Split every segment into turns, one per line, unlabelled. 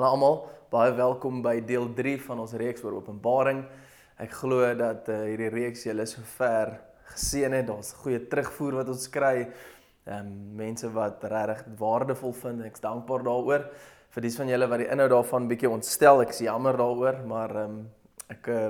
Hallo almal, baie welkom by deel 3 van ons reeks oor Openbaring. Ek glo dat uh, hierdie reeks julle sover geseën het. Daar's goeie terugvoer wat ons kry. Ehm um, mense wat regtig waardevol vind. Ek's dankbaar daaroor. Vir dies van julle wat die inhoud daarvan bietjie ontstel, ek's jammer daaroor, maar ehm um, ek uh,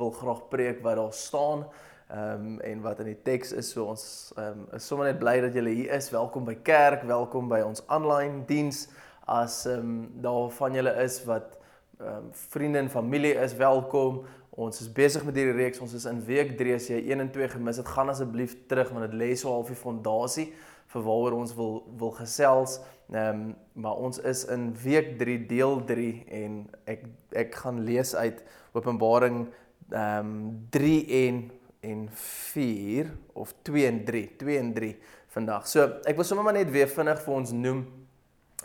wil graag preek wat daar staan. Ehm um, en wat in die teks is so ons ehm um, is sommer net bly dat julle hier is. Welkom by kerk, welkom by ons aanlyn diens as ehm um, daar van julle is wat ehm um, vriende en familie is, welkom. Ons is besig met hierdie reeks. Ons is in week 3 as jy 1 en 2 gemis het, gaan asseblief terug want dit lê so half die fondasie vir waaroor ons wil wil gesels. Ehm um, maar ons is in week 3 deel 3 en ek ek gaan lees uit Openbaring ehm um, 3 en en 4 of 2 en 3, 2 en 3 vandag. So, ek wil sommer maar net weer vinnig vir ons noem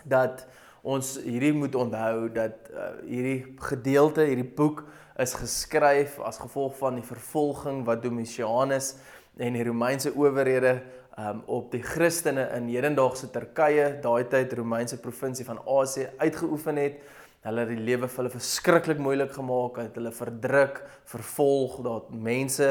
dat ons hierdie moet onthou dat uh, hierdie gedeelte, hierdie boek is geskryf as gevolg van die vervolging wat Domitianus en die Romeinse owerhede um, op die Christene in hedendaagse Turkye, daai tyd Romeinse provinsie van Asië uitgeoefen het. Hulle het die lewe vir hulle verskriklik moeilik gemaak, het hulle verdruk, vervolg, dat mense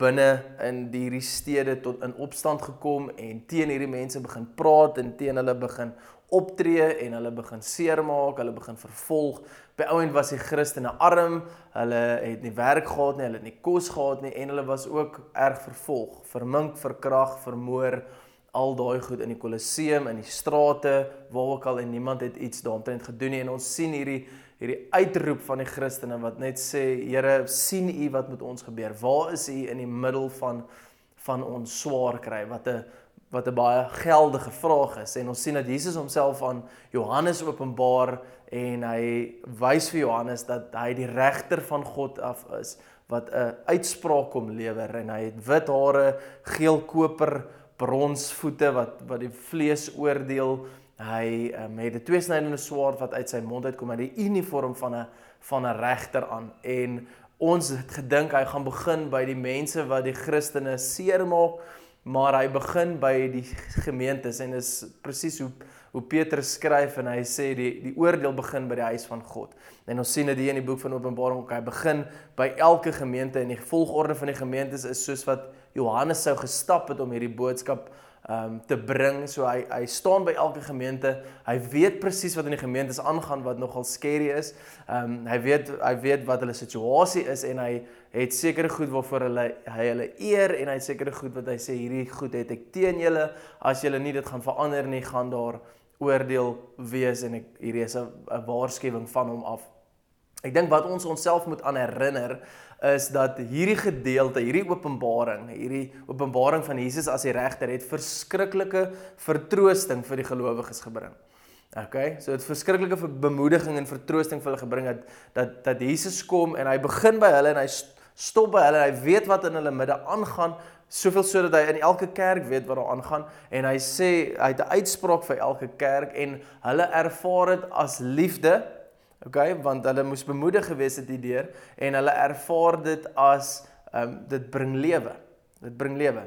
binne in hierdie stede tot in opstand gekom en teen hierdie mense begin praat en teen hulle begin optree en hulle begin seermaak, hulle begin vervolg. By ouend was die Christene arm, hulle het nie werk gehad nie, hulle het nie kos gehad nie en hulle was ook erg vervolg, vermink, verkrag, vermoor, al daai goed in die Kolosseum, in die strate, waar ook al en niemand het iets daaromtrent gedoen nie en ons sien hierdie hierdie uitroep van die Christene wat net sê, Here, sien U wat met ons gebeur? Waar is U in die middel van van ons swaar kry? Wat 'n wat 'n baie geldige vraag is. En ons sien dat Jesus homself aan Johannes openbaar en hy wys vir Johannes dat hy die regter van God af is wat 'n uitspraak kom lewer. En hy het wit hare, geel koper, brons voete wat wat die vlees oordeel. Hy um, het 'n tweesnydende swaard wat uit sy mond uitkom. En die uniform van 'n van 'n regter aan. En ons het gedink hy gaan begin by die mense wat die Christene seermaak maar hy begin by die gemeentes en is presies hoe hoe Petrus skryf en hy sê die die oordeel begin by die huis van God. En ons sien dit hier in die boek van Openbaring ook hy begin by elke gemeente en die volgorde van die gemeentes is soos wat Johannes sou gestap het om hierdie boodskap um te bring. So hy hy staan by elke gemeente. Hy weet presies wat in die gemeentes aangaan wat nogal skerry is. Um hy weet hy weet wat hulle situasie is en hy het sekere goed waarvoor hulle hy hulle eer en hy het sekere goed wat hy sê hierdie goed het ek teen julle as julle nie dit gaan verander nie gaan daar oordeel wees en ek hierdie is 'n waarskuwing van hom af. Ek dink wat ons onsself moet aan herinner is dat hierdie gedeelte, hierdie openbaring, hierdie openbaring van Jesus as die regter het verskriklike vertroosting vir die gelowiges gebring. Okay, so dit verskriklike bemoediging en vertroosting vir hulle gebring het dat dat Jesus kom en hy begin by hulle en hy stop by hulle. Hy weet wat in hulle midde aangaan, soveel sodat hy in elke kerk weet wat daar aangaan en hy sê hy het 'n uitspraak vir elke kerk en hulle ervaar dit as liefde Okay, want hulle moes bemoedig gewees het hierdeur en hulle ervaar dit as ehm um, dit bring lewe. Dit bring lewe.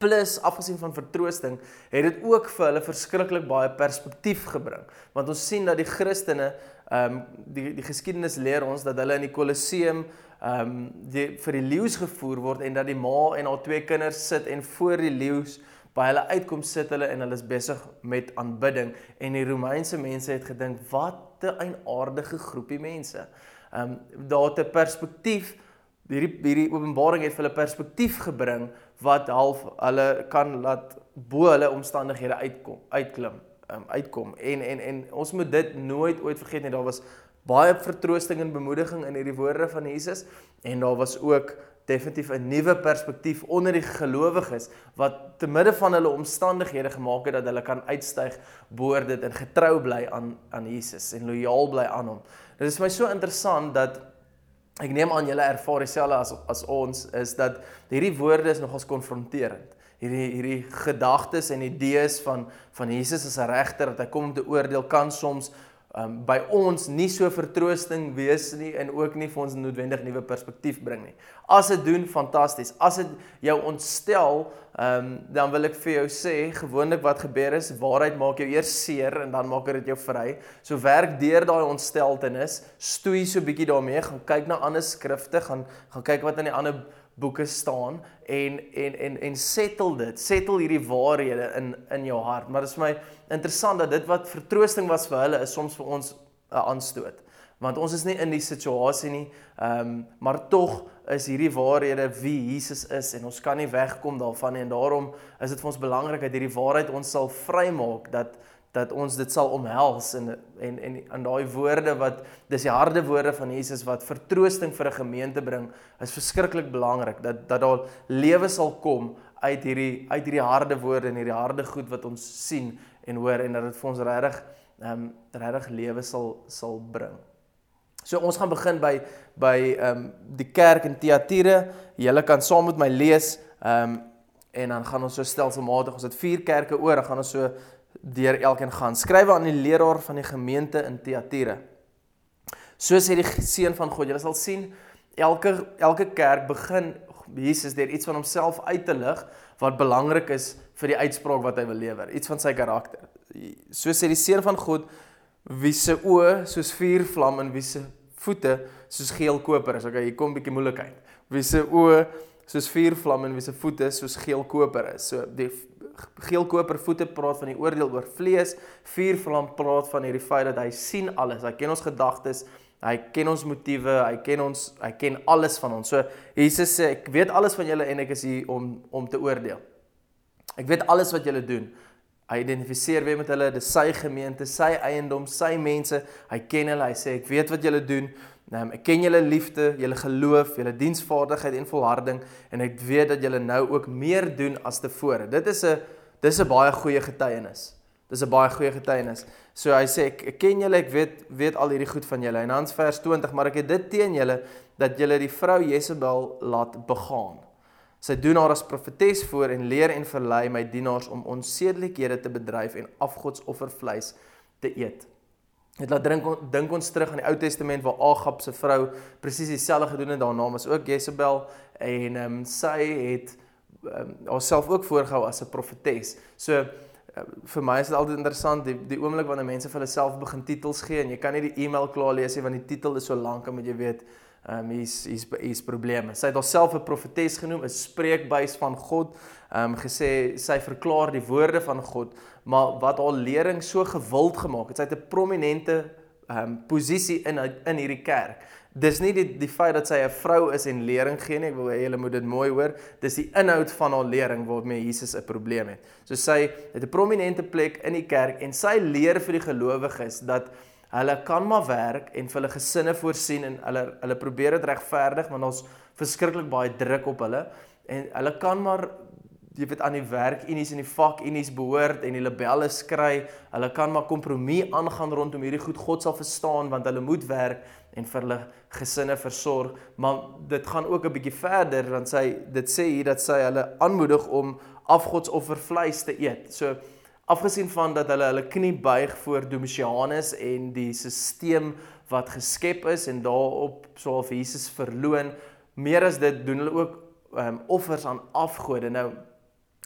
Plus afgesien van vertroosting, het dit ook vir hulle verskriklik baie perspektief gebring. Want ons sien dat die Christene ehm um, die die geskiedenis leer ons dat hulle in die Kolosseum ehm um, die vir die leeu's gevoer word en dat die ma en haar twee kinders sit en voor die leeu's by hulle uitkom sit hulle en hulle is besig met aanbidding en die Romeinse mense het gedink wat 'n eienaardige groepie mense. Ehm um, daar 'n perspektief hierdie hierdie openbaring het vir hulle perspektief gebring wat half hulle kan laat bo hulle omstandighede uitkom, uitklim, um, uitkom. En en en ons moet dit nooit ooit vergeet nie. Daar was baie vertroosting en bemoediging in hierdie woorde van Jesus en daar was ook definitief 'n nuwe perspektief onder die gelowiges wat te midde van hulle omstandighede gemaak het dat hulle kan uitstyg bo dit en getrou bly aan aan Jesus en lojaal bly aan hom. Dit is my so interessant dat ek neem aan julle ervaar dieselfde as as ons is dat hierdie woorde is nogals konfronterend. Hierdie hierdie gedagtes en idees van van Jesus as 'n regter dat hy kom om te oordeel kan soms um by ons nie so vertroosting wees nie en ook nie vir ons noodwendig nuwe perspektief bring nie. As dit doen, fantasties. As dit jou ontstel, um dan wil ek vir jou sê, gewoonlik wat gebeur is, waarheid maak jou eers seer en dan maak dit jou vry. So werk deur daai ontsteltenis, stoei so bietjie daarmee, gaan kyk na ander skrifte, gaan gaan kyk wat in die ander boeke staan en en en en settle dit. Settle hierdie waarhede in in jou hart. Maar dit is my interessant dat dit wat vertroosting was vir hulle is soms vir ons 'n aanstoot. Want ons is nie in die situasie nie. Ehm um, maar tog is hierdie waarhede wie Jesus is en ons kan nie wegkom daarvan nie en daarom is dit vir ons belangrik dat hierdie waarheid ons sal vrymaak dat dat ons dit sal omhels en en en aan daai woorde wat dis die harde woorde van Jesus wat vertroosting vir 'n gemeente bring is verskriklik belangrik dat dat daar lewe sal kom uit hierdie uit hierdie harde woorde en hierdie harde goed wat ons sien en hoor en dat dit vir ons regtig ehm um, regtig lewe sal sal bring. So ons gaan begin by by ehm um, die kerk in Thyatira. Julle kan saam met my lees ehm um, en dan gaan ons so stelselmatig ons het vier kerke oor, dan gaan ons so deur elkeen gaan. Skrywe aan die leraar van die gemeente in Thyatira. So sê die seun van God, julle sal sien elke elke kerk begin Jesus deur iets van homself uit te lig wat belangrik is vir die uitspraak wat hy wil lewer, iets van sy karakter. So sê die seun van God wie se oë soos vuurvlam en wie se voete soos geel koper is. Okay, hier kom 'n bietjie moeilikheid. Wie se oë soos vuurvlam en wie se voete soos geel koper is. So die geelkoper voete praat van die oordeel oor vlees, vuurvlam praat van hierdie feit dat hy sien alles. Hy ken ons gedagtes, hy ken ons motiewe, hy ken ons, hy ken alles van ons. So Jesus sê ek weet alles van julle en ek is hier om om te oordeel. Ek weet alles wat julle doen. Hy identifiseer weer met hulle, dis sy gemeente, sy eiendom, sy mense. Hy ken hulle. Hy sê ek weet wat julle doen. Nou, ek ken julle liefde, julle geloof, julle diensvaardigheid en volharding en ek weet dat julle nou ook meer doen as tevore. Dit is 'n dis 'n baie goeie getuienis. Dis 'n baie goeie getuienis. So hy sê ek, ek ken julle, ek weet weet al hierdie goed van julle. En dan vers 20, maar ek het dit teen julle dat julle die vrou Jesebel laat begaan. Sy doen haar as profetes voor en leer en verlei my dienaars om onsedelikhede te bedryf en afgodsoffervleis te eet. Dit laat dink dink ons terug aan die Ou Testament waar Agab se vrou presies dieselfde gedoen het. Haar naam is ook Jezebel en ehm um, sy het um, haarself ook voorgehou as 'n profetes. So uh, vir my is dit altyd interessant die die oomblik wanneer mense vir hulle self begin titels gee en jy kan nie die e-mail klaar lees nie want die titel is so lank en moet jy weet ehm um, hier's hier's hier's probleme. Sy het haarself 'n profetes genoem, 'n spreekbuis van God ehm um, gesê sy verklaar die woorde van God, maar wat haar lering so gewild gemaak het. Sy het 'n prominente ehm um, posisie in in hierdie kerk. Dis nie die die feit dat sy 'n vrou is en lering gee nie, ek wil hê julle moet dit mooi hoor. Dis die inhoud van haar lering waarmee Jesus 'n probleem het. So sy het 'n prominente plek in die kerk en sy leer vir die gelowiges dat hulle kan maar werk en vir hulle gesinne voorsien en hulle hulle probeer dit regverdig want ons verskriklik baie druk op hulle en hulle kan maar jy weet aan die werk unies en die vak unies behoort en die labelle skry. Hulle kan maar kompromie aangaan rondom hierdie goed. God sal verstaan want hulle moet werk en vir hulle gesinne versorg. Maar dit gaan ook 'n bietjie verder want sy dit sê hier dat sy hulle aanmoedig om afgodsoffervleis te eet. So afgesien van dat hulle hulle knie buig voor Domitianus en die stelsel wat geskep is en daarop soof Jesus verloon, meer as dit doen hulle ook um, offers aan afgode. Nou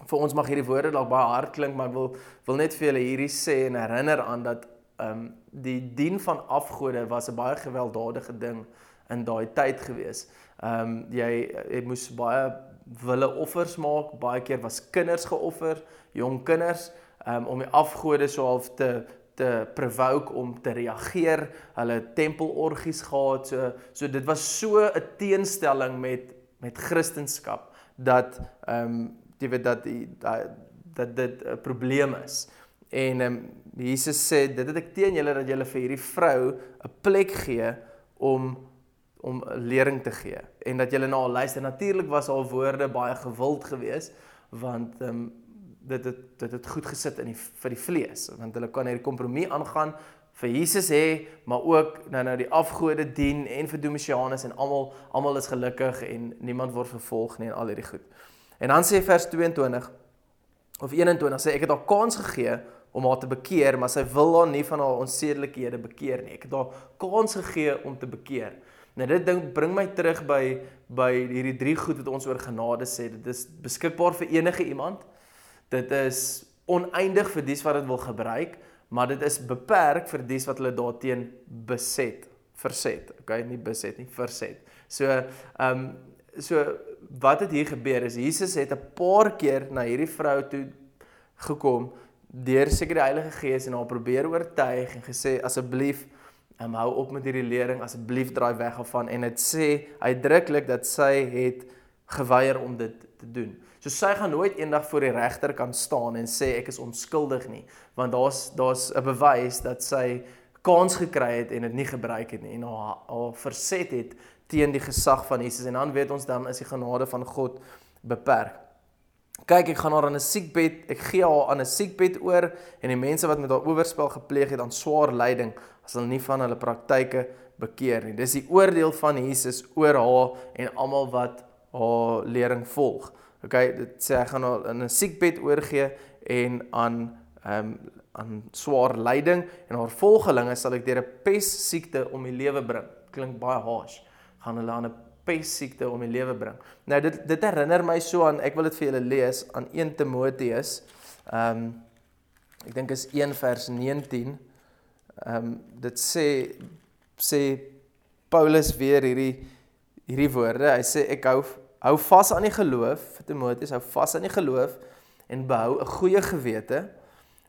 vir ons mag hierdie woorde dalk baie hard klink, maar ek wil wil net vir julle hierdie sê en herinner aan dat ehm um, die dien van afgode was 'n baie gewelddadige ding in daai tyd gewees. Ehm um, jy jy moes baie wille offers maak, baie keer was kinders geoffer, jong kinders, um, om die afgode so half te te provoke om te reageer. Hulle tempelorgies gehad. So so dit was so 'n teenstelling met met Christendom dat ehm um, jy weet dat die dat, dit 'n probleem is. En ehm um, Jesus sê dit het ek teen julle dat julle vir hierdie vrou 'n plek gee om om lering te gee en dat julle na haar luister. Natuurlik was haar woorde baie gewild geweest want ehm um, dit het dit het goed gesit in die vir die vlees want hulle kan hierdie kompromie aangaan vir Jesus hê maar ook nou nou die afgode dien en vir Domitianus en almal almal is gelukkig en niemand word vervolg nie en al hierdie goed. En dan sê vers 22 of 21 sê ek het haar kans gegee om haar te bekeer, maar sy wil haar nie van haar onsedelikhede bekeer nie. Ek het haar kans gegee om te bekeer. Nou dit ding bring my terug by by hierdie drie goed wat ons oor genade sê. Dit is beskikbaar vir enige iemand. Dit is oneindig vir dies wat dit wil gebruik, maar dit is beperk vir dies wat hulle daarteen beset, verset. Okay, nie beset nie, verset. So, ehm um, so wat het hier gebeur is Jesus het 'n paar keer na hierdie vrou toe gekom deur seker die Heilige Gees en haar probeer oortuig en gesê asseblief um, hou op met hierdie lering asseblief draai weg af van en dit sê uitdruklik dat sy het geweier om dit te doen. So sy gaan nooit eendag voor die regter kan staan en sê ek is onskuldig nie, want daar's daar's 'n bewys dat sy kans gekry het en dit nie gebruik het nie en haar, haar verset het teen die gesag van Jesus en dan weet ons dan is die genade van God beperk. Kyk, ek gaan haar aan 'n siekbed, ek gee haar aan 'n siekbed oor en die mense wat met haar oorspel gepleeg het aan swaar lyding as hulle nie van hulle praktyke bekeer nie. Dis die oordeel van Jesus oor haar en almal wat haar lering volg. Okay, dit sê hy gaan haar in 'n siekbed oorgee en aan ehm um, aan swaar lyding en haar volgelinge sal ek deur 'n pes siekte om die lewe bring. Klink baie harsh gaan hulle aan 'n pessiekte om die lewe bring. Nou dit dit herinner my so aan ek wil dit vir julle lees aan 1 Timoteus. Ehm um, ek dink is 1 vers 19. Ehm um, dit sê sê Paulus weer hierdie hierdie woorde. Hy sê ek hou hou vas aan die geloof vir Timoteus, hou vas aan die geloof en behou 'n goeie gewete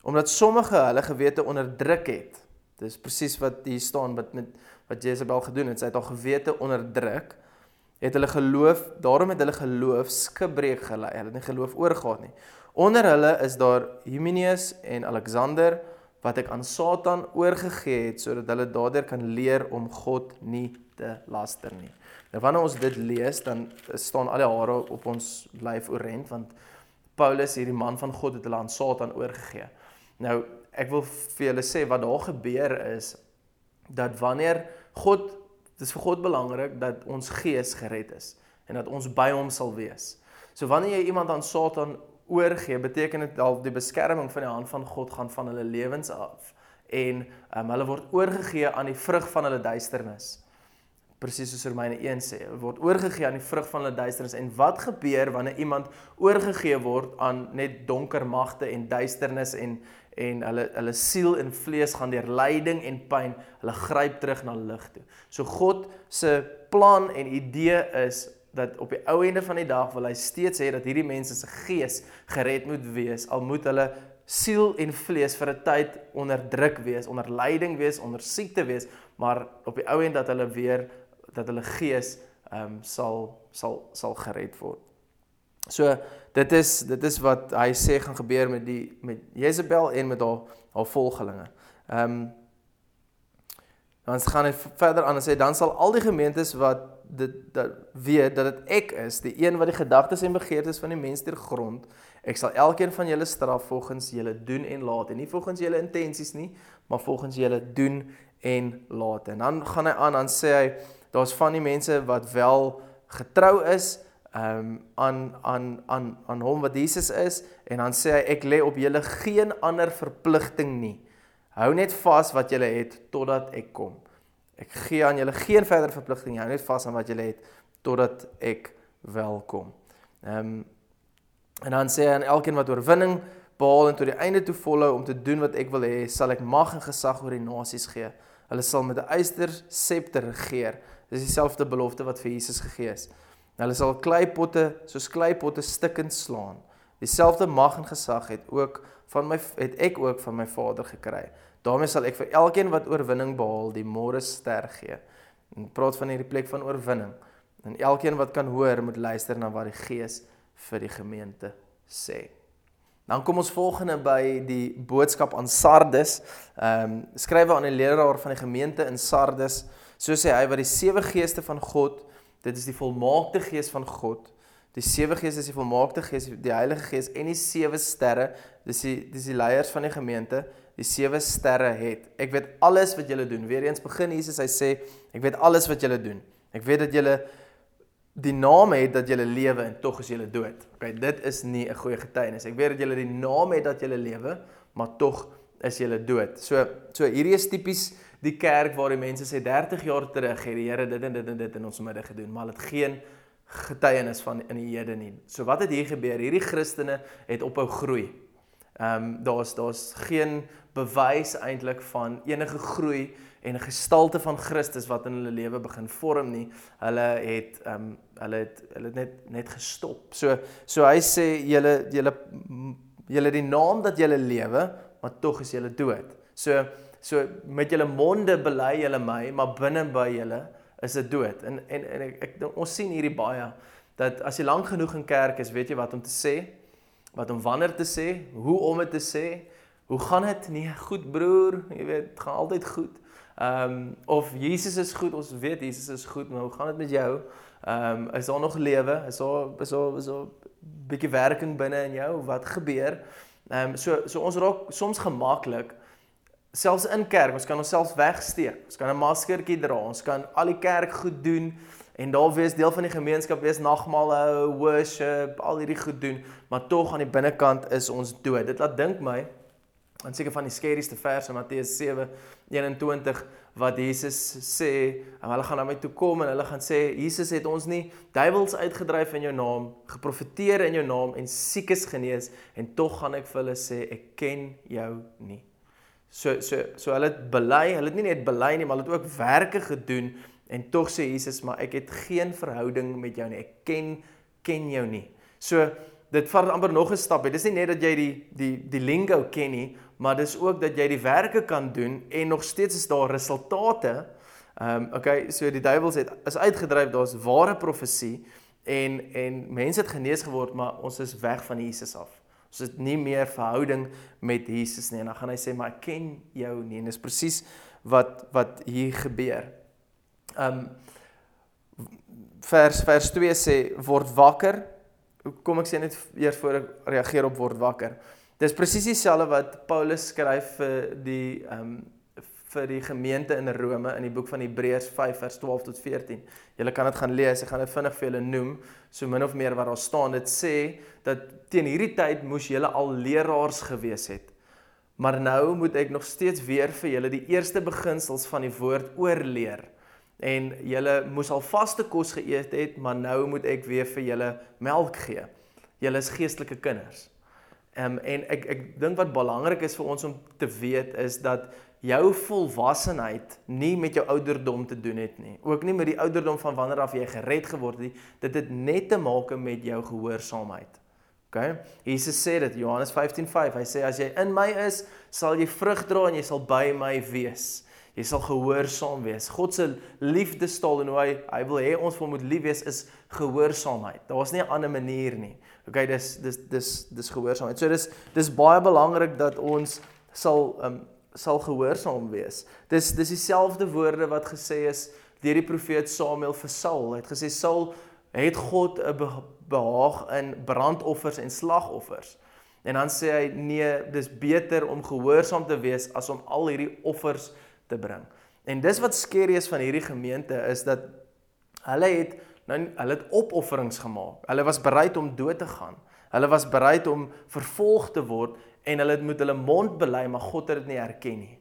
omdat sommige hulle gewete onderdruk het. Dis presies wat hier staan wat met wat Jezebel gedoen het. Sy het haar gewete onderdruk. Het hulle geloof, daarom het hulle geloof skibreek gelei. Hulle het nie geloof oorgegaan nie. Onder hulle is daar Hymenaeus en Alexander wat ek aan Satan oorgegee het sodat hulle daardeur kan leer om God nie te laster nie. Nou wanneer ons dit lees, dan staan al die hare op ons lyf oorent want Paulus hierdie man van God het hulle aan Satan oorgegee. Nou ek wil vir julle sê wat daar gebeur is dat wanneer God dis vir God belangrik dat ons gees gered is en dat ons by hom sal wees. So wanneer jy iemand aan Satan oorgee, beteken dit al die beskerming van die hand van God gaan van hulle lewens af en um, hulle word oorgegee aan die vrug van hulle duisternis. Presies soos Romeine 1 sê, word oorgegee aan die vrug van hulle duisternis. En wat gebeur wanneer iemand oorgegee word aan net donker magte en duisternis en en hulle hulle siel en vlees gaan deur lyding en pyn, hulle gryp terug na lig toe. So God se plan en idee is dat op die ou einde van die dag wil hy steeds hê dat hierdie mense se gees gered moet wees al moet hulle siel en vlees vir 'n tyd onderdruk wees, onder lyding wees, onder siekte wees, maar op die ou end dat hulle weer dat hulle gees ehm um, sal sal sal gered word. So dit is dit is wat hy sê gaan gebeur met die met Jezebel en met haar haar volgelinge. Ehm um, dan gaan hy verder aan en sê dan sal al die gemeentes wat dit dat weet dat dit ek is, die een wat die gedagtes en begeertes van die mens ter grond, ek sal elkeen van julle straf volgens julle doen en laat en nie volgens julle intensies nie, maar volgens julle doen en laat. En dan gaan hy aan dan sê hy daar's van die mense wat wel getrou is ehm um, aan aan aan aan hom wat Jesus is en dan sê hy ek lê op julle geen ander verpligting nie. Hou net vas wat julle het totdat ek kom. Ek gee aan julle geen verdere verpligting nie. Hou net vas aan wat julle het totdat ek welkom. Ehm um, en dan sê hy aan elkeen wat oorwinning behaal en tot die einde toe volhou om te doen wat ek wil hê, sal ek mag en gesag oor die nasies gee. Hulle sal met 'n yster septer regeer. Dis dieselfde belofte wat vir Jesus gegee is. Hulle sal kleipotte soos kleipotte stikkend slaan. Dieselfde mag en gesag het ook van my het ek ook van my Vader gekry. daarmee sal ek vir elkeen wat oorwinning behaal die môre ster gee. En praat van hierdie plek van oorwinning. En elkeen wat kan hoor moet luister na wat die Gees vir die gemeente sê. Dan kom ons volgende by die boodskap aan Sardes. Ehm um, skrywe aan die leraar van die gemeente in Sardes. So sê hy wat die sewe geeste van God Dit is die volmaakte gees van God. Die sewe gees is die volmaakte gees, die Heilige Gees en die sewe sterre. Dis die dis die leiers van die gemeente. Die sewe sterre het. Ek weet alles wat julle doen. Weereens begin Jesus, hy sê, ek weet alles wat julle doen. Ek weet dat julle die naam het dat julle lewe en tog is julle dood. Okay, dit is nie 'n goeie getuienis. Ek weet dat julle die naam het dat julle lewe, maar tog is julle dood. So so hierdie is tipies die kerk waar die mense sê 30 jaar terug het die Here dit en dit en dit in ons midde gedoen, maar dit geen getuienis van in die hede nie. So wat het hier gebeur? Hierdie Christene het ophou groei. Ehm um, daar's daar's geen bewys eintlik van enige groei en 'n gestalte van Christus wat in hulle lewe begin vorm nie. Hulle het ehm um, hulle het hulle het net net gestop. So so hy sê julle julle julle die naam dat julle lewe, maar tog is julle dood. So so met julle monde bely julle my, maar binne by julle is dit dood. En en en ek, ek ons sien hierdie baie dat as jy lank genoeg in kerk is, weet jy wat om te sê, wat om wanneer te sê, hoe om dit te sê. Hoe gaan dit? Nee, goed broer, jy weet, dit gaan altyd goed. Ehm um, of Jesus is goed, ons weet Jesus is goed, maar hoe gaan dit met jou? Ehm um, is daar nog lewe? Is daar is daar is daar bietjie werking binne in jou? Wat gebeur? Ehm um, so so ons raak soms gemaklik selfs in kerk, ons kan onsself wegsteek. Ons kan 'n maskertjie dra. Ons kan al die kerk goed doen en daar wees deel van die gemeenskap, wees nagmaal hou, worship, al hierdie goed doen, maar tog aan die binnekant is ons dood. Dit laat dink my aan seker van die skerieste verse Matteus 7:21 wat Jesus sê, en hulle gaan na my toe kom en hulle gaan sê Jesus het ons nie duiwels uitgedryf in jou naam, geprofeteer in jou naam en siekes genees en tog gaan ek vir hulle sê ek ken jou nie. So so so hulle het bely, hulle het nie net bely nie, maar hulle het ook werke gedoen en tog sê Jesus, maar ek het geen verhouding met jou nie. Ek ken ken jou nie. So dit vat amper nog 'n stap. Dit is nie net dat jy die die die lingo ken nie, maar dis ook dat jy die werke kan doen en nog steeds is daar resultate. Ehm um, okay, so die duiwels het is uitgedryf, daar's ware profesie en en mense het genees geword, maar ons is weg van Jesus af. Ons het nie meer verhouding met Jesus nie. En dan gaan hy sê, "Maar ek ken jou nie." En dis presies wat wat hier gebeur. Um vers vers 2 sê word wakker. Kom ek sê net eers voor ek reageer op word wakker. Dis presies dieselfde wat Paulus skryf vir die um vir die gemeente in Rome in die boek van Hebreërs 5 vers 12 tot 14. Julle kan dit gaan lees. Ek gaan dit vinnig vir julle noem, so min of meer wat daar staan. Dit sê dat teen hierdie tyd moes julle al leraars gewees het. Maar nou moet ek nog steeds weer vir julle die eerste beginsels van die woord oorleer. En julle moes al vaste kos geëet het, maar nou moet ek weer vir julle melk gee. Julle is geestelike kinders. Um, en ek ek dink wat belangrik is vir ons om te weet is dat jou volwassenheid nie met jou ouderdom te doen het nie. Ook nie met die ouderdom van wanneer af jy gered geword het nie. Dit het net te maak met jou gehoorsaamheid. OK? Jesus sê dit Johannes 15:5. Hy sê as jy in my is, sal jy vrug dra en jy sal by my wees. Jy sal gehoorsaam wees. God se liefdestaal en hoe hy hy wil hê ons moet lief wees is gehoorsaamheid. Daar's nie 'n ander manier nie. OK, dis dis dis dis gehoorsaamheid. So dis dis baie belangrik dat ons sal um, sal gehoorsaam wees. Dis dis dieselfde woorde wat gesê is deur die profeet Samuel vir Saul. Hy het gesê Saul het God 'n behaag in brandoffers en slagoffers. En dan sê hy nee, dis beter om gehoorsaam te wees as om al hierdie offers te bring. En dis wat skerry is van hierdie gemeente is dat hulle het nou hulle het opofferings gemaak. Hulle was bereid om dood te gaan. Hulle was bereid om vervolg te word en hulle het met hulle mond bely maar God het dit nie erken nie.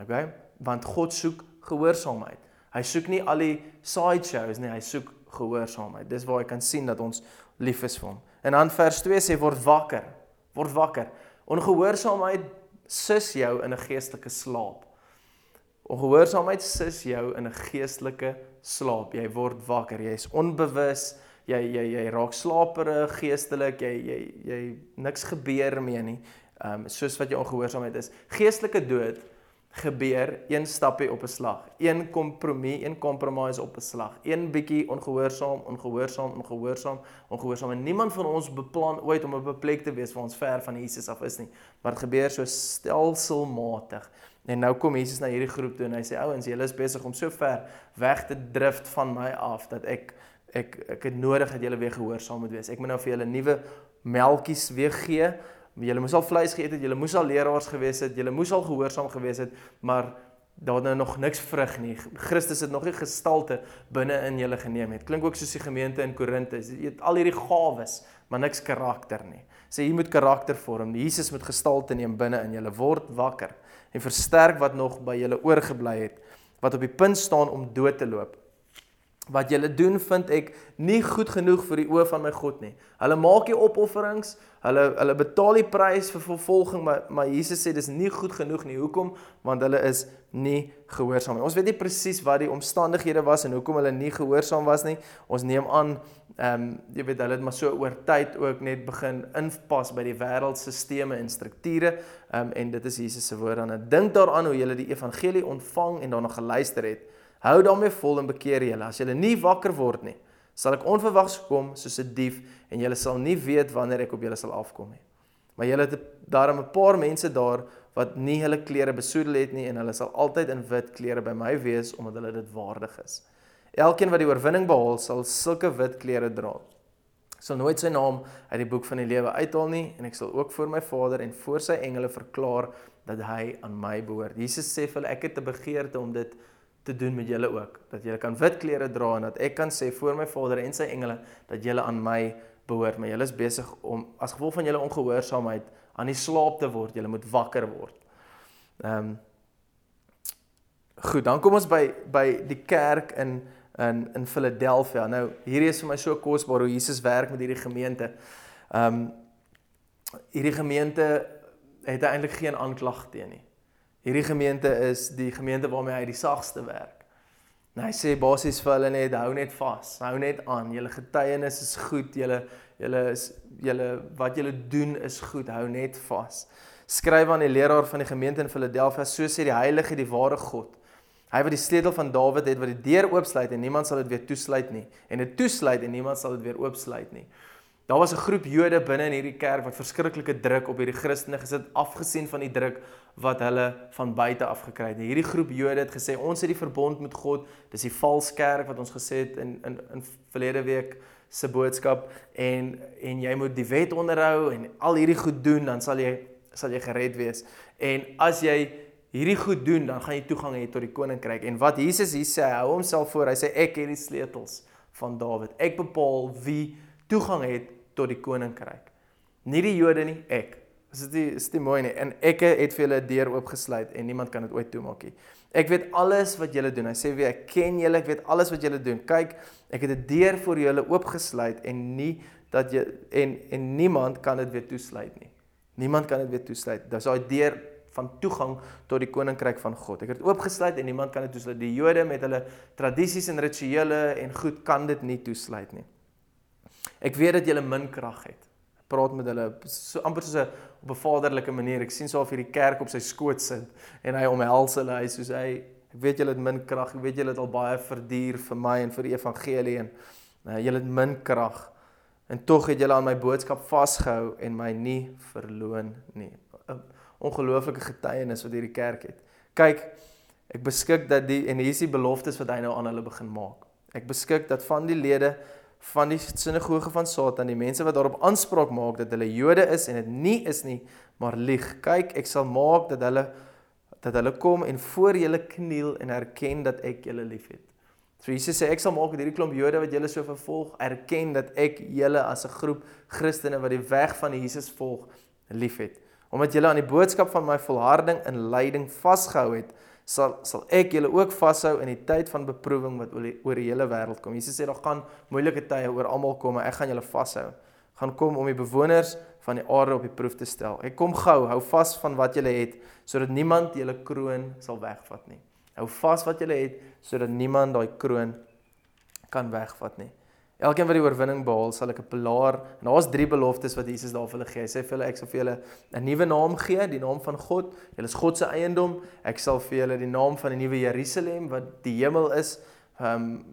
OK? Want God soek gehoorsaamheid. Hy soek nie al die side shows nie, hy soek gehoorsaamheid. Dis waar jy kan sien dat ons lief is vir hom. En dan vers 2 sê word wakker. Word wakker. Ongehoorsaamheid sis jou in 'n geestelike slaap. Ongehoorsaamheid sis jou in 'n geestelike slaap. Jy word wakker, jy is onbewus, jy jy jy raak slaperig geestelik, jy jy jy niks gebeur mee nie. Ehm um, soos wat jy ongehoorsaamheid is. Geestelike dood gebeur een stappie op 'n slag. Een kompromie, een compromise op 'n slag. Een bietjie ongehoorsaam, ongehoorsaam, ongehoorsaam, ongehoorsaam. En niemand van ons beplan ooit om op 'n plek te wees waar ons ver van Jesus af is nie. Maar dit gebeur so stelselmatig. En nou kom Jesus na hierdie groep toe en hy sê ouens, julle is besig om so ver weg te drift van my af dat ek ek ek het nodig dat julle weer gehoorsaam moet wees. Ek moet nou vir julle nuwe melkies weer gee. Julle moes al vleis geëet het, julle moes al leraars gewees het, julle moes al gehoorsaam gewees het, maar daar nou nog niks vrug nie. Christus het nog nie gestalte binne in julle geneem het. Klink ook soos die gemeente in Korinthe. Jy het al hierdie gawes, maar niks karakter nie. Sê jy moet karakter vorm. Jesus moet gestalte neem binne in julle word wakker en versterk wat nog by julle oorgebly het, wat op die punt staan om dood te loop. Wat julle doen vind ek nie goed genoeg vir die oë van my God nie. Hulle maak die opofferings, hulle hulle betaal die prys vir vervolging, maar maar Jesus sê dis nie goed genoeg nie. Hoekom? Want hulle is nie gehoorsaam nie. Ons weet nie presies wat die omstandighede was en hoekom hulle nie gehoorsaam was nie. Ons neem aan ehm um, jy weet hulle het maar so oor tyd ook net begin inpas by die wêreldstelsels en strukture. Ehm um, en dit is Jesus se woord dan. Dink daaraan hoe julle die evangelie ontvang en daarna geluister het. Hou daarmee vol en bekeer julle. As julle nie wakker word nie, sal ek onverwags kom soos 'n dief en julle sal nie weet wanneer ek op julle sal afkom nie. Maar julle het daarom 'n paar mense daar wat nie hulle klere besoedel het nie en hulle sal altyd in wit klere by my wees omdat hulle dit waardig is. Elkeen wat die oorwinning behaal, sal sulke wit klere dra. Ek sal nooit sy naam uit die boek van die lewe uithaal nie en ek sal ook voor my Vader en voor sy engele verklaar dat hy aan my behoort. Jesus sê vir hulle ek het 'n begeerte om dit te doen met julle ook. Dat julle kan wit klere dra en dat ek kan sê voor my Vader en sy engele dat julle aan my behoort. Maar julle is besig om as gevolg van julle ongehoorsaamheid aan die slaap te word. Julle moet wakker word. Ehm um, Goed, dan kom ons by by die kerk in in in Philadelphia. Nou, hierdie is vir my so kosbaar hoe Jesus werk met hierdie gemeente. Ehm um, hierdie gemeente het eintlik geen aanklag teen nie. Hierdie gemeente is die gemeente waarmee hy die sagste werk. En hy sê basies vir hulle net hou net vas, hou net aan. Julle getuienis is goed, julle julle is julle wat julle doen is goed, hou net vas. Skryf aan die leraar van die gemeente in Philadelphia, so sê die heilige die ware God. Hy wat die sleutel van Dawid het wat die deur oopsluit en niemand sal dit weer toesluit nie en dit toesluit en niemand sal dit weer oopsluit nie. Daar was 'n groep Jode binne in hierdie kerk wat verskriklike druk op hierdie Christene gesit afgesien van die druk wat hulle van buite af gekry het. Hierdie groep Jode het gesê ons het die verbond met God. Dis die vals kerk wat ons gesê het in in in verlede week se boodskap en en jy moet die wet onderhou en al hierdie goed doen dan sal jy sal jy gered wees. En as jy hierdie goed doen dan gaan jy toegang hê tot die koninkryk. En wat Jesus hier sê, hy hou homself voor. Hy sê ek het die sleutels van Dawid. Ek bepaal wie toegang het tot die koninkryk. Nie die Jode nie, ek. Is dit is dit mooi nie? En ek het vir julle 'n deur oopgesluit en niemand kan dit ooit toemaak nie. Ek weet alles wat julle doen. Hy sê wie ek ken julle, ek weet alles wat julle doen. Kyk, ek het 'n deur vir julle oopgesluit en nie dat jy en en niemand kan dit weer toesluit nie. Niemand kan dit weer toesluit. Dis daai deur van toegang tot die koninkryk van God. Ek het dit oopgesluit en niemand kan dit toesluit. Die Jode met hulle tradisies en rituele en goed kan dit nie toesluit nie. Ek weet dat jy min krag het. Praat met hulle so amper soos 'n op 'n vaderlike manier. Ek sien so of hierdie kerk op sy skoot sit en hy omhels hulle. Hy soos hy ek weet julle het min krag. Ek weet julle het al baie verduur vir my en vir die evangelie en uh, julle het min krag. En tog het julle aan my boodskap vasgehou en my nie verloon nie. 'n Ongelooflike getuienis wat hierdie kerk het. Kyk, ek beskik dat die en hier is die beloftes wat hy nou aan hulle begin maak. Ek beskik dat van die lede van die sinagoge van Satan, die mense wat daarop aanspraak maak dat hulle Jode is en dit nie is nie, maar lieg. Kyk, ek sal maak dat hulle dat hulle kom en voor julle kniel en erken dat ek julle liefhet. So Jesus sê ek sal maak dat hierdie klomp Jode wat julle so vervolg, erken dat ek julle as 'n groep Christene wat die weg van Jesus volg, liefhet. Omdat julle aan die boodskap van my volharding in lyding vasgehou het, sal sal ek julle ook vashou in die tyd van beproewing wat oor die hele wêreld kom. Jesus sê daar gaan moeilike tye oor almal kom, maar ek gaan julle vashou. Gaan kom om die bewoners van die aarde op die proef te stel. Ek kom gou, hou vas van wat julle het sodat niemand julle kroon sal wegvat nie. Hou vas wat julle het sodat niemand daai kroon kan wegvat nie. Elkeen wat die oorwinning behaal, sal ek 'n pilaar. En daar's drie beloftes wat Jesus daar vir hulle gee. Hy sê vir hulle ek sal vir julle 'n nuwe naam gee, die naam van God. Julle is God se eiendom. Ek sal vir julle die naam van die nuwe Jerusalem wat die hemel is, ehm um,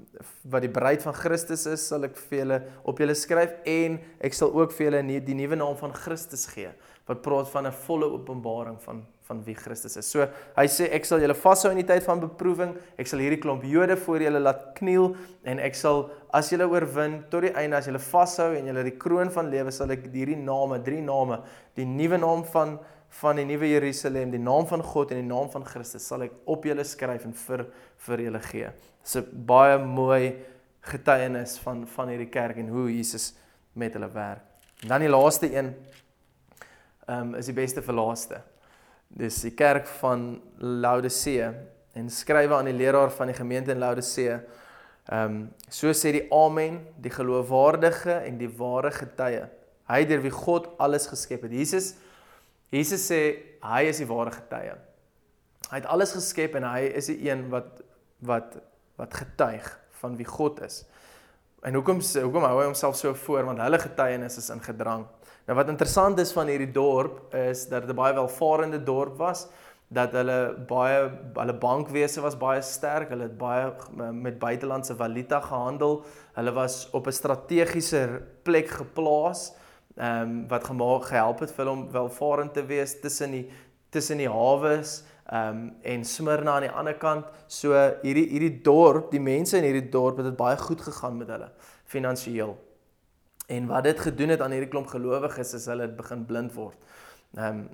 wat die bruid van Christus is, sal ek vir julle op julle skryf en ek sal ook vir julle die nuwe naam van Christus gee wat praat van 'n volle openbaring van van wie Christus is. So hy sê ek sal julle vashou in die tyd van beproewing. Ek sal hierdie klomp Jode voor julle laat kniel en ek sal as julle oorwin tot die einde as julle vashou en julle die kroon van lewe sal ek hierdie name, drie name, die nuwe naam van van die nuwe Jerusalem, die naam van God en die naam van Christus sal ek op julle skryf en vir vir julle gee. Dis 'n baie mooi getuienis van van hierdie kerk en hoe Jesus met hulle werk. En dan die laaste een ehm um, is die beste vir laaste. Dis die kerk van Laodicea en skrywe aan die leraar van die gemeente in Laodicea. Ehm um, so sê die Amen, die geloofwaardige en die ware getuie. Hy deur wie God alles geskep het. Jesus Jesus sê hy is die ware getuie. Hy het alles geskep en hy is die een wat wat wat getuig van wie God is. En hoekom hoekom hou hy homself so voor want hulle getuienis is in gedrang. Nou wat interessant is van hierdie dorp is dat dit 'n baie welvarende dorp was dat hulle baie hulle bankwese was baie sterk, hulle het baie met buitelandse valuta gehandel. Hulle was op 'n strategiese plek geplaas ehm um, wat gemaak gehelp het vir hom welvarend te wees tussen die tussen die hawes ehm um, en Smyrna aan die ander kant. So hierdie hierdie dorp, die mense in hierdie dorp het dit baie goed gegaan met hulle finansiëel. En wat dit gedoen het aan hierdie klomp gelowiges is hulle het begin blind word. Ehm um,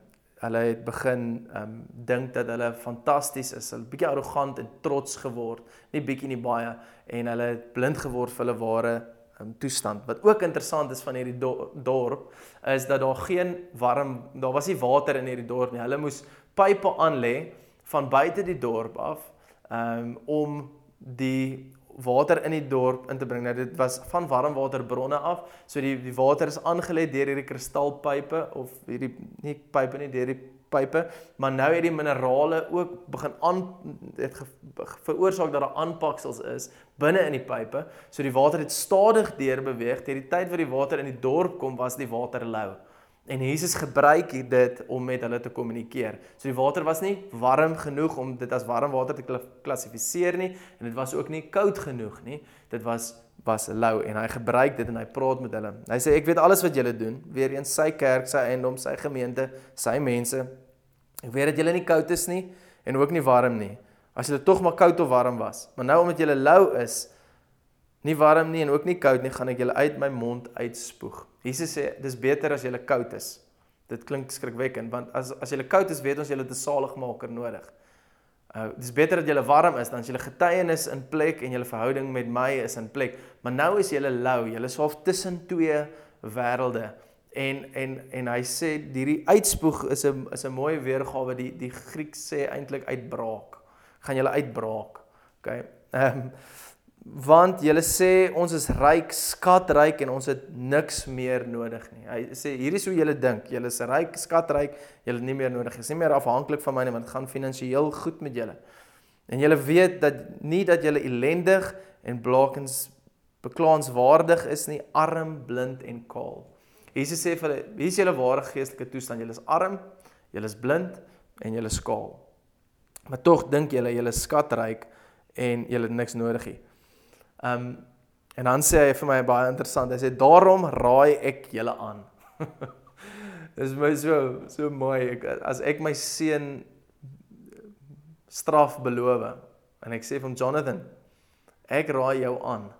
hulle het begin ehm um, dink dat hulle fantasties is. Hulle bietjie arrogant en trots geword. Nie bietjie nie baie en hulle het blind geword vir hulle ware um, toestand. Wat ook interessant is van hierdie do dorp is dat daar geen warm, daar was nie water in hierdie dorp nie. Hulle moes pype aanlê van buite die dorp af um, om die water in die dorp in te bring. Nou dit was van warmwaterbronne af. So die die water is aangelê deur hierdie kristalpype of hierdie nie pype nie, deur die pype, maar nou het die minerale ook begin aan het veroorsaak dat daar aanpaksels is binne in die pype. So die water het stadig deur beweeg. Ter die tyd wat die water in die dorp kom, was die water lou. En Jesus gebruik dit om met hulle te kommunikeer. So die water was nie warm genoeg om dit as warm water te klassifiseer nie en dit was ook nie koud genoeg nie. Dit was was lou en hy gebruik dit en hy praat met hulle. Hy sê ek weet alles wat julle doen. Weereens sy kerk, sy eiendom, sy gemeente, sy mense. Ek weet dat julle nie koud is nie en ook nie warm nie. As julle tog maar koud of warm was, maar nou omdat julle lou is, nie warm nie en ook nie koud nie, gaan ek julle uit my mond uitspoeg. Jesus sê dis beter as jy koud is. Dit klink skrikwekkend want as as jy koud is, weet ons jy het 'n saligmaker nodig. Uh dis beter dat jy warm is dan as jy getuienis in plek en jou verhouding met my is in plek. Maar nou is jy lou, jy is half tussen twee wêrelde. En en en hy sê hierdie uitspoeg is 'n is 'n mooi weergawe die die Griek sê eintlik uitbraak. Gaan julle uitbraak. OK. Ehm um, want julle sê ons is ryk, skatryk en ons het niks meer nodig nie. Hy sê hierdie is hoe julle dink. Julle is ryk, skatryk, julle het nie meer nodig. Jy is nie meer afhanklik van my nie want dit gaan finansiëel goed met julle. En julle weet dat nie dat julle ellendig en blakens beklaanswaardig is nie, arm, blind en kaal. Jesus sê vir hulle, wie is julle ware geestelike toestand? Julle is arm, julle is blind en julle is kaal. Maar tog dink julle julle is skatryk en julle het niks nodig nie. Um, en dan sê hy vir my baie interessant. Hy sê daarom raai ek julle aan. Dis my so so mooi. Ek, as ek my seun straf beloof en ek sê vir Jonathan, ek raai jou aan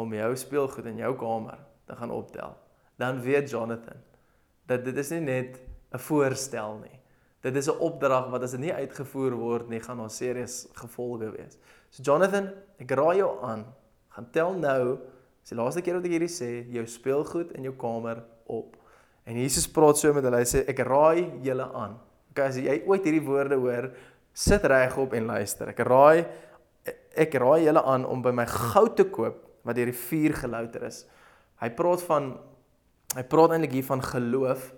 om jou speelgoed in jou kamer te gaan optel. Dan weet Jonathan dat dit is nie net 'n voorstel nie. Dit is 'n opdrag wat as dit nie uitgevoer word nie, gaan daar serieus gevolge wees. So Jonathan, ek raai jou aan gaan tel nou, dis die laaste keer wat ek hierdie sê, jou speelgoed in jou kamer op. En Jesus praat so met hulle. Hy sê ek raai julle aan. Okay, as jy ooit hierdie woorde hoor, sit regop en luister. Ek raai ek raai julle aan om by my goud te koop wat deur die vuur gelouter is. Hy praat van hy praat eintlik hier van geloof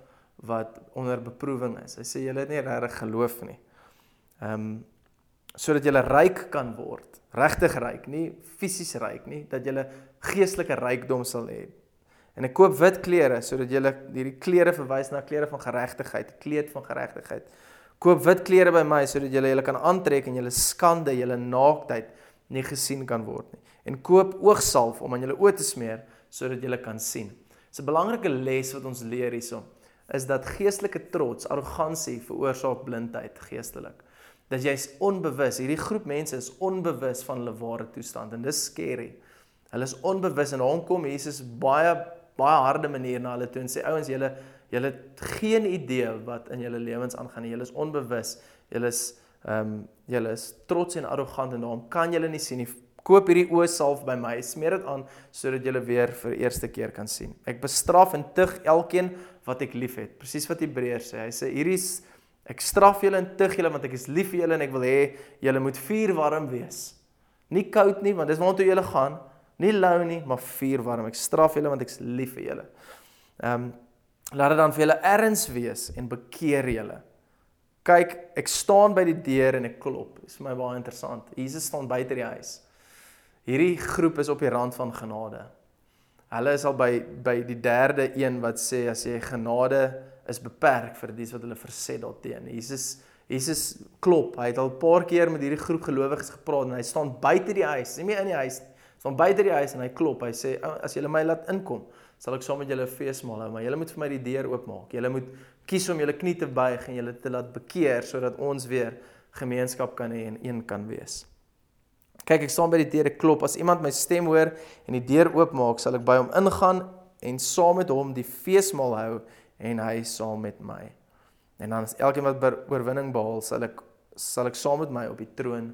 wat onder beproewing is. Hy sê julle het nie regtig geloof nie. Ehm um, sodat jy ryk kan word regtig ryk, nie fisies ryk nie, dat jy geestelike rykdom sal hê. En ek koop wit klere sodat jy hierdie klere verwys na klere van geregtigheid, kleed van geregtigheid. Koop wit klere by my sodat jy hulle kan aantrek en julle skande, julle naaktheid nie gesien kan word nie. En koop oogsalf om aan julle oë te smeer sodat jy kan sien. Dis 'n belangrike les wat ons leer hierso is dat geestelike trots, arrogansie veroorsaak blindheid geestelik dat jy's onbewus. Hierdie groep mense is onbewus van hulle ware toestand en dis scary. Hulle is onbewus en hom kom Jesus baie baie harde manier na hulle toe en sê ouens julle Julle het geen idee wat in julle lewens aangaan nie. Julle is onbewus. Julle is ehm um, julle is trots en arrogant en daarom kan julle nie sien nie. Koop hierdie oorsalf by my. Smeer dit aan sodat julle weer vir eerste keer kan sien. Ek bestraf en tug elkeen wat ek liefhet. Presies wat Hebreërs sê. Hy sê hierdie ek straf julle en tug julle want ek is lief vir julle en ek wil hê julle moet vuurwarm wees. Nie koud nie want dis waartoe julle gaan. Nie lou nie, maar vuurwarm. Ek straf julle want ek is lief vir julle. Ehm um, laat dit dan vir julle erns wees en bekeer julle. Kyk, ek staan by die deur en ek klop. Dit is vir my baie interessant. Jesus staan buite die huis. Hierdie groep is op die rand van genade. Hulle is al by by die derde een wat sê as jy genade is beperk vir dies wat hulle verset daarteen. Jesus Jesus klop. Hy het al 'n paar keer met hierdie groep gelowiges gepraat en hy staan buite die huis, nie meer in die huis nie. Staan buite die huis en hy klop. Hy sê as julle my laat inkom, sal ek saam met julle feesmaal hou, maar julle moet vir my die deur oopmaak. Julle moet kies om julle knie te buig en julle te laat bekeer sodat ons weer gemeenskap kan hê en een kan wees. Kyk, ek staan by die deur, ek klop. As iemand my stem hoor en die deur oopmaak, sal ek by hom ingaan en saam met hom die feesmaal hou en hy saam met my. En dan as elkeen wat oorwinning behaal, sal ek sal ek saam met my op die troon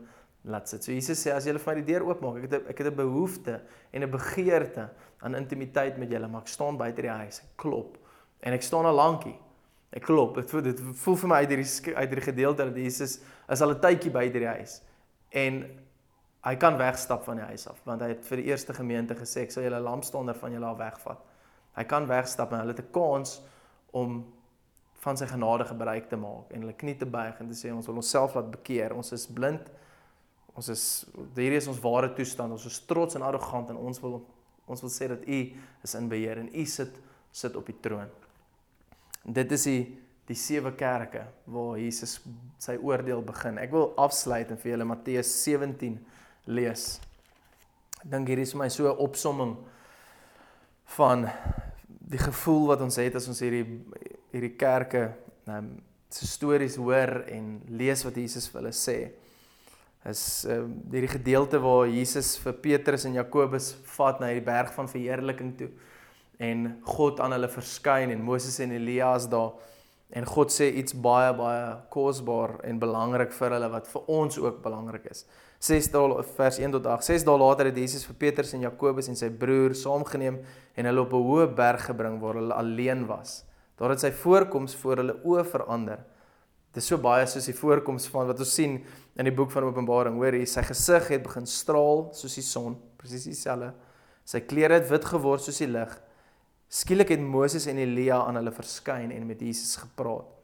laat sit. So Jesus sê as jy vir my die deur oopmaak, ek het ek het 'n behoefte en 'n begeerte aan intimiteit met julle, maar ek staan buite die huis, ek klop en ek staan al lankie. Ek klop. Dit voel dit voel vir my uit hierdie uit hierdie gedeelte dat Jesus is al 'n tydjie buite die huis. En hy kan wegstap van die huis af want hy het vir die eerste gemeente gesê ek sal julle lampstonder van julle af wegvat. Hy kan wegstap en hulle het 'n kans om van sy genade gebruik te maak en hulle knie te buig en te sê ons wil onsself laat bekeer. Ons is blind. Ons is hierdie is ons ware toestand. Ons is trots en arrogant en ons wil ons wil sê dat U is in beheer en U sit sit op die troon. En dit is die die sewe kerke waar Jesus sy oordeel begin. Ek wil afsluit en vir julle Matteus 17 lees. Ek dink hier is my so 'n opsomming van die gevoel wat ons het as ons hierdie hierdie kerke um, se stories hoor en lees wat Jesus vir hulle sê. Is um, hierdie gedeelte waar Jesus vir Petrus en Jakobus vat na hierdie berg van verheerliking toe en God aan hulle verskyn en Moses en Elias daar en God sê iets baie baie kosbaar en belangrik vir hulle wat vir ons ook belangrik is. 6 dae vers 1 tot 8. 6 dae later het Jesus vir Petrus en Jakobus en sy broer saamgeneem en hulle op 'n hoë berg gebring waar hulle alleen was. Daar het sy voorkoms voor hulle oë verander. Dit is so baie soos die voorkoms van wat ons sien in die boek van Openbaring. Hoor hier, sy gesig het begin straal soos die son, presies dieselfde. Sy klere het wit geword soos die lig. Skielik het Moses en Elia aan hulle verskyn en met Jesus gepraat.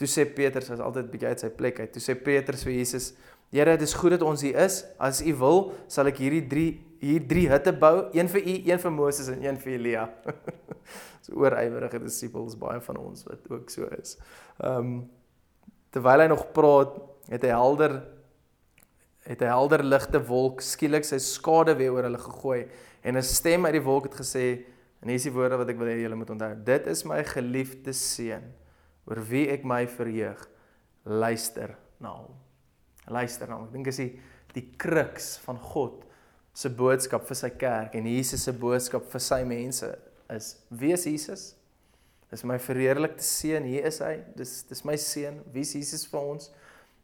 Toe sê Petrus, hy's altyd bietjie uit sy plek uit. Toe sê Petrus vir Jesus: Here, dit is goed dat ons hier is. As U wil, sal ek hierdie 3 hier 3 hutte bou, een vir U, een vir Moses en een vir Elia. so oorywerige disippels baie van ons wat ook so is. Ehm um, terwyl hy nog praat, het hy helder het 'n helder ligte wolk skielik sy skade weer oor hulle gegooi en 'n stem uit die wolk het gesê en hier is die woorde wat ek wil hê julle moet onthou. Dit is my geliefde seun oor wie ek my verheug. Luister na hom luister na. Ek dink is die die kruks van God se boodskap vir sy kerk en Jesus se boodskap vir sy mense is wees Jesus. Dis my verheerlikte seun, hier is hy. Dis dis my seun. Wie is Jesus vir ons?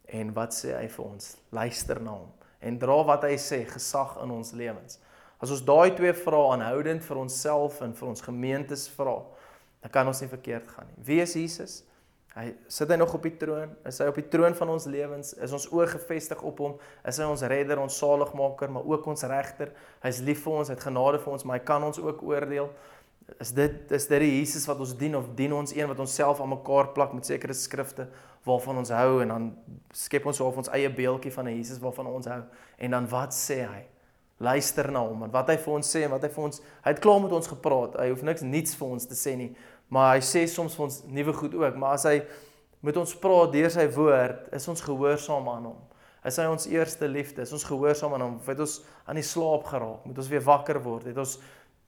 En wat sê hy vir ons? Luister na hom en dra wat hy sê gesag in ons lewens. As ons daai twee vrae aanhoudend vir onsself en vir ons gemeentes vra, dan kan ons nie verkeerd gaan nie. Wie is Jesus? Hy sit hy nog op die troon? Is hy op die troon van ons lewens? Is ons oë gefestig op hom? Is hy ons redder, ons saligmaker, maar ook ons regter? Hy's lief vir ons, hy het genade vir ons, maar hy kan ons ook oordeel. Is dit is dit die Jesus wat ons dien of dien ons een wat ons self aan mekaar plak met sekere skrifte waarvan ons hou en dan skep ons self ons eie beeldjie van 'n Jesus waarvan ons hou en dan wat sê hy? Luister na hom en wat hy vir ons sê en wat hy vir ons hy het klaar met ons gepraat. Hy hoef niks niets vir ons te sê nie maar hy sê soms vir ons nuwe goed ook, maar as hy met ons praat deur sy woord, is ons gehoorsaam aan hom. Hy ons eerste liefde? Is ons gehoorsaam aan hom? Het ons aan die slaap geraak? Moet ons weer wakker word? Het ons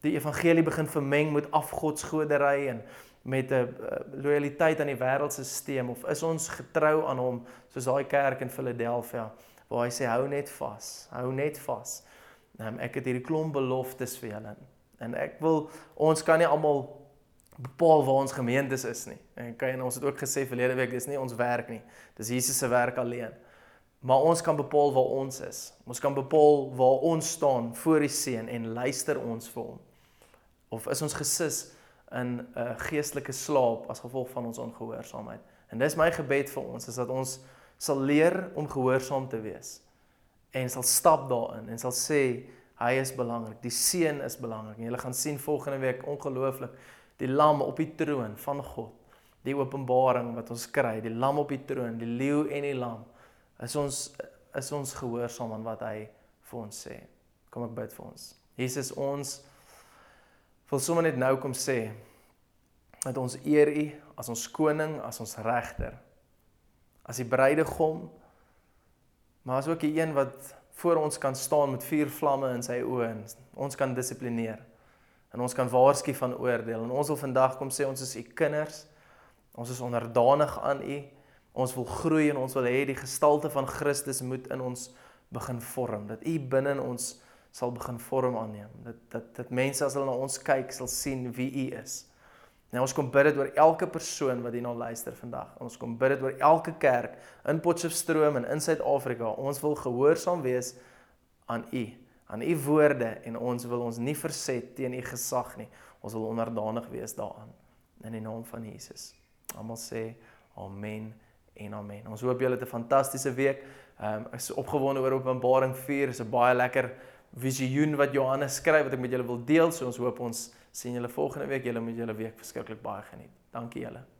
die evangelie begin vermeng met afgodsgodery en met 'n uh, lojaliteit aan die wêreldse stelsel of is ons getrou aan hom soos daai kerk in Philadelphia waar hy sê hou net vas, hou net vas. Um, ek het hierdie klomp beloftes vir julle en ek wil ons kan nie almal bepaal waar ons gemeentes is nie. En kyk en ons het ook gesê verlede week dis nie ons werk nie. Dis Jesus se werk alleen. Maar ons kan bepaal waar ons is. Ons kan bepaal waar ons staan voor die seun en luister ons vir hom. Of is ons gesis in 'n uh, geestelike slaap as gevolg van ons ongehoorsaamheid? En dis my gebed vir ons is dat ons sal leer om gehoorsaam te wees en sal stap daarin en sal sê hy is belangrik. Die seun is belangrik. En jy gaan sien volgende week ongelooflik die lam op die troon van God. Die openbaring wat ons kry, die lam op die troon, die leeu en die lam. Is ons is ons gehoorsaam aan wat hy vir ons sê. Kom ek bid vir ons. Jesus ons wil sommer net nou kom sê dat ons eer U as ons koning, as ons regter. As die bruidegom, maar as ook die een wat voor ons kan staan met vier vlamme in sy oë en ons kan dissiplineer en ons kan waarsku van oordeel en ons wil vandag kom sê ons is u kinders. Ons is onderdanig aan u. Ons wil groei en ons wil hê die gestalte van Christus moet in ons begin vorm. Dat u binne in ons sal begin vorm aanneem. Dat dat dat mense as hulle na ons kyk sal sien wie u is. Nou ons kom bid dit oor elke persoon wat hierna luister vandag. Ons kom bid dit oor elke kerk in Potchefstroom en in Suid-Afrika. Ons wil gehoorsaam wees aan u aan u woorde en ons wil ons nie verset teen u gesag nie. Ons wil onderdanig wees daaraan in die naam van Jesus. Almal sê amen en amen. Ons hoop julle het 'n fantastiese week. Ehm um, ek is opgewonde oor Openbaring 4. Dit is 'n baie lekker visioen wat Johannes skryf wat ek met julle wil deel. So ons hoop ons sien julle volgende week. Julle moet julle week verskriklik baie geniet. Dankie julle.